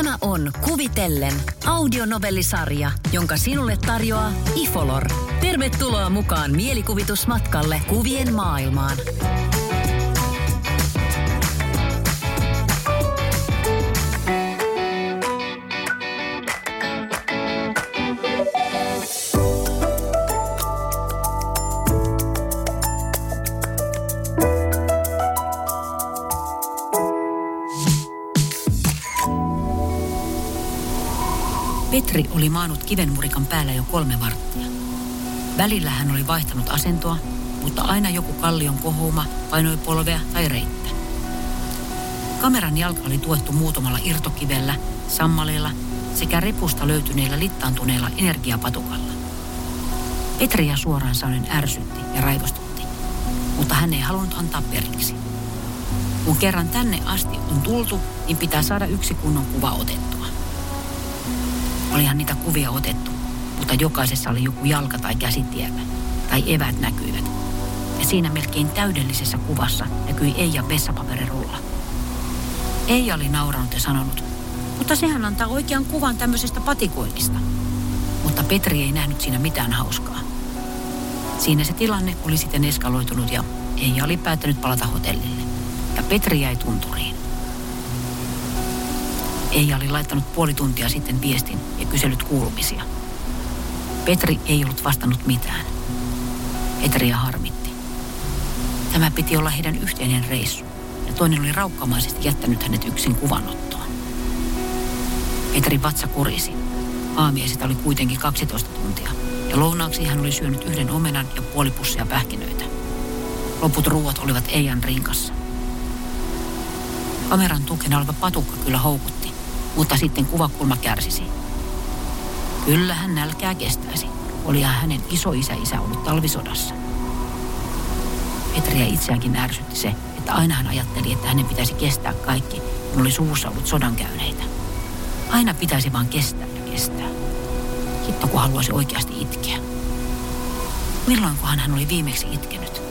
Tämä on Kuvitellen audionovellisarja, jonka sinulle tarjoaa Ifolor. Tervetuloa mukaan mielikuvitusmatkalle kuvien maailmaan. Petri oli maanut kivenmurikan päällä jo kolme varttia. Välillä hän oli vaihtanut asentoa, mutta aina joku kallion kohouma painoi polvea tai reittä. Kameran jalka oli tuettu muutamalla irtokivellä, sammaleilla sekä repusta löytyneellä littaantuneella energiapatukalla. Petriä suoraan sanoen ärsytti ja raivostutti, mutta hän ei halunnut antaa periksi. Kun kerran tänne asti on tultu, niin pitää saada yksi kunnon kuva otettua. Olihan niitä kuvia otettu, mutta jokaisessa oli joku jalka tai käsitiellä, tai evät näkyivät. Ja siinä melkein täydellisessä kuvassa näkyi Eijan vessapaperirulla. Eija oli nauranut ja sanonut, mutta sehän antaa oikean kuvan tämmöisestä patikoinnista. Mutta Petri ei nähnyt siinä mitään hauskaa. Siinä se tilanne oli sitten eskaloitunut ja Eija oli päättänyt palata hotellille. Ja Petri jäi tunturiin. Eija oli laittanut puoli tuntia sitten viestin ja kysellyt kuulumisia. Petri ei ollut vastannut mitään. Petriä harmitti. Tämä piti olla heidän yhteinen reissu, ja toinen oli raukkamaisesti jättänyt hänet yksin kuvanottoon. Petri vatsa kurisi. Aamiaisista oli kuitenkin 12 tuntia, ja lounaaksi hän oli syönyt yhden omenan ja puoli pussia pähkinöitä. Loput ruuat olivat Eijan rinkassa. Kameran tukena oleva patukka kyllä houkutti, mutta sitten kuvakulma kärsisi. Kyllä hän nälkää kestäisi. Olihan hänen isoisä-isä ollut talvisodassa. Petriä itseäänkin ärsytti se, että aina hän ajatteli, että hänen pitäisi kestää kaikki, kun oli suvussa ollut sodan käyneitä. Aina pitäisi vaan kestää ja kestää. Hitto, kun haluaisi oikeasti itkeä. Milloinkohan hän oli viimeksi itkenyt?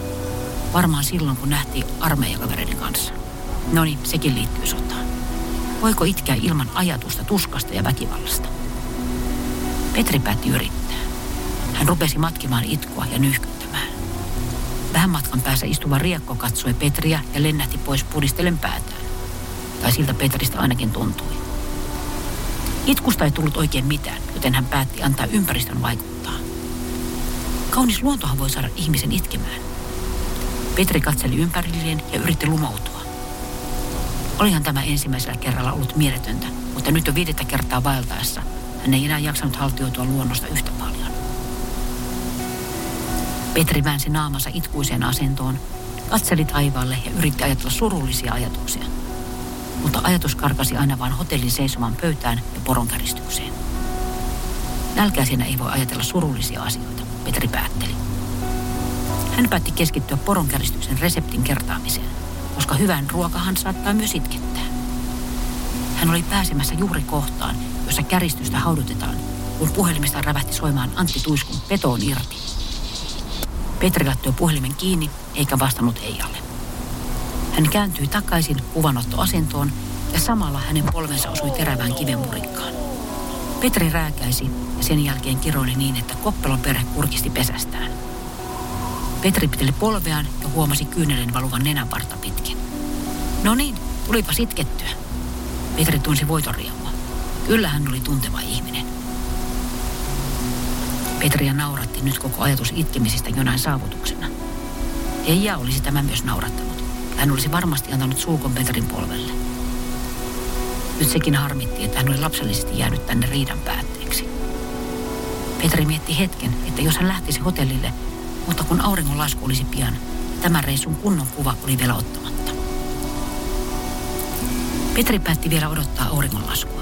Varmaan silloin, kun nähtiin armeijakavereiden kanssa. No niin, sekin liittyy sotaan. Voiko itkeä ilman ajatusta tuskasta ja väkivallasta? Petri päätti yrittää. Hän rupesi matkimaan itkua ja nyhkyttämään. Vähän matkan päässä istuva Riekko katsoi Petriä ja lennähti pois pudistellen päätään. Tai siltä Petristä ainakin tuntui. Itkusta ei tullut oikein mitään, joten hän päätti antaa ympäristön vaikuttaa. Kaunis luontohan voi saada ihmisen itkemään. Petri katseli ympärilleen ja yritti lumoutua. Olihan tämä ensimmäisellä kerralla ollut mieletöntä, mutta nyt jo viidettä kertaa vaeltaessa hän ei enää jaksanut haltioitua luonnosta yhtä paljon. Petri väänsi naamansa itkuiseen asentoon, katseli taivaalle ja yritti ajatella surullisia ajatuksia. Mutta ajatus karkasi aina vain hotellin seisomaan pöytään ja poronkäristykseen. Nälkäisenä ei voi ajatella surullisia asioita, Petri päätteli. Hän päätti keskittyä poronkäristyksen reseptin kertaamiseen, koska hyvän ruokahan saattaa myös itkettää. Hän oli pääsemässä juuri kohtaan, jossa käristystä haudutetaan, kun puhelimesta rävähti soimaan Antti Tuiskun petoon irti. Petri laittoi puhelimen kiinni eikä vastannut Eijalle. Hän kääntyi takaisin kuvanottoasentoon ja samalla hänen polvensa osui terävään kivenmurikkaan. Petri rääkäisi ja sen jälkeen kiroili niin, että Koppelon perhe kurkisti pesästään. Petri piteli polveaan ja huomasi kyynelen valuvan nenänvarta pitkin. No niin, tulipa sitkettyä. Petri tunsi voitoriamua. Kyllä hän oli tunteva ihminen. Petria nauratti nyt koko ajatus itkemisestä jonain saavutuksena. Eija olisi tämä myös naurattanut. Hän olisi varmasti antanut suukon Petrin polvelle. Nyt sekin harmitti, että hän oli lapsellisesti jäänyt tänne riidan päätteeksi. Petri mietti hetken, että jos hän lähtisi hotellille, mutta kun auringonlasku olisi pian, tämän reissun kunnon kuva oli vielä ottamatta. Petri päätti vielä odottaa auringonlaskua.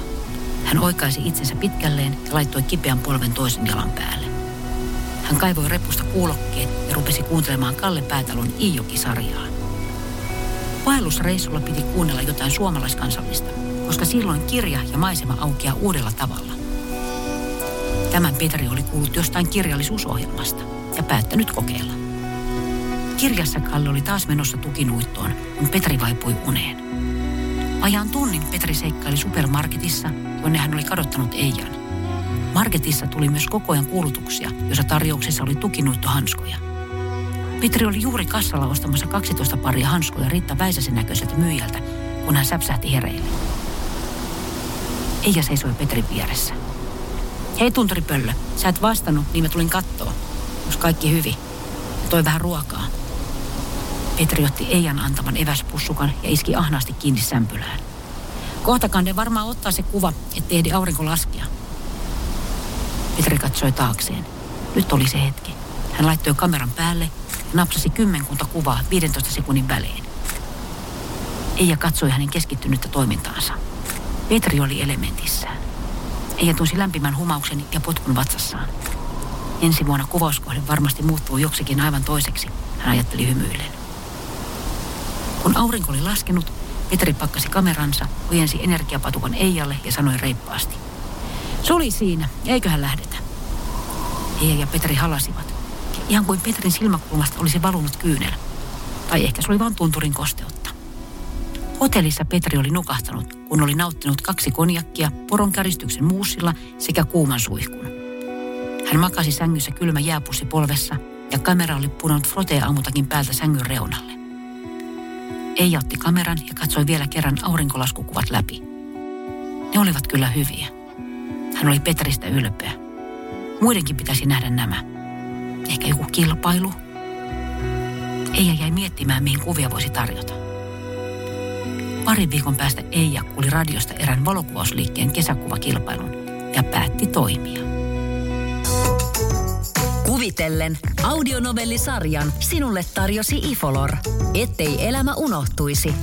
Hän oikaisi itsensä pitkälleen ja laittoi kipeän polven toisen jalan päälle. Hän kaivoi repusta kuulokkeet ja rupesi kuuntelemaan Kalle Päätalon Iijoki-sarjaa. Vaellusreissulla piti kuunnella jotain suomalaiskansallista, koska silloin kirja ja maisema aukeaa uudella tavalla. Tämän Petri oli kuullut jostain kirjallisuusohjelmasta ja päättänyt kokeilla. Kirjassa Kalle oli taas menossa tukinuittoon, kun Petri vaipui uneen. Ajan tunnin Petri seikkaili supermarketissa, jonne hän oli kadottanut Eijan. Marketissa tuli myös koko ajan kuulutuksia, joissa tarjouksessa oli tukinuittohanskoja. Petri oli juuri kassalla ostamassa 12 paria hanskoja Riitta Väisäsen näköiseltä myyjältä, kun hän säpsähti hereille. Eija seisoi Petrin vieressä. Hei tunturipöllö, sä et vastannut, niin mä tulin kattoo. Jos kaikki hyvin. Toi vähän ruokaa. Petri otti Eijan antaman eväspussukan ja iski ahnaasti kiinni sämpylään. Kohta Kande varmaan ottaa se kuva, ettei ehdi aurinko laskea. Petri katsoi taakseen. Nyt oli se hetki. Hän laittoi kameran päälle ja napsasi kymmenkunta kuvaa 15 sekunnin välein. Eija katsoi hänen keskittynyttä toimintaansa. Petri oli elementissään. Eija tunsi lämpimän humauksen ja potkun vatsassaan. Ensi vuonna kuvauskohde varmasti muuttuu joksikin aivan toiseksi, hän ajatteli hymyillen. Kun aurinko oli laskenut, Petri pakkasi kameransa, ojensi energiapatukan Eijalle ja sanoi reippaasti. Se oli siinä, eiköhän lähdetä. Eija ja Petri halasivat. Ihan kuin Petrin silmäkulmasta olisi valunut kyynel. Tai ehkä se oli vain tunturin kosteutta. Hotellissa Petri oli nukahtanut, kun oli nauttinut kaksi konjakkia, poronkäristyksen muussilla sekä kuuman suihkun. Hän makasi sängyssä kylmä jääpussi polvessa ja kamera oli punonut frotea-ammutakin päältä sängyn reunalle. Eija otti kameran ja katsoi vielä kerran aurinkolaskukuvat läpi. Ne olivat kyllä hyviä. Hän oli Petristä ylpeä. Muidenkin pitäisi nähdä nämä. Ehkä joku kilpailu. Eija jäi miettimään, mihin kuvia voisi tarjota. Parin viikon päästä Eija kuuli radiosta erään valokuvausliikkeen kesäkuvakilpailun ja päätti toimia. Kuvitellen audionovellisarjan sinulle tarjosi Ifolor, ettei elämä unohtuisi.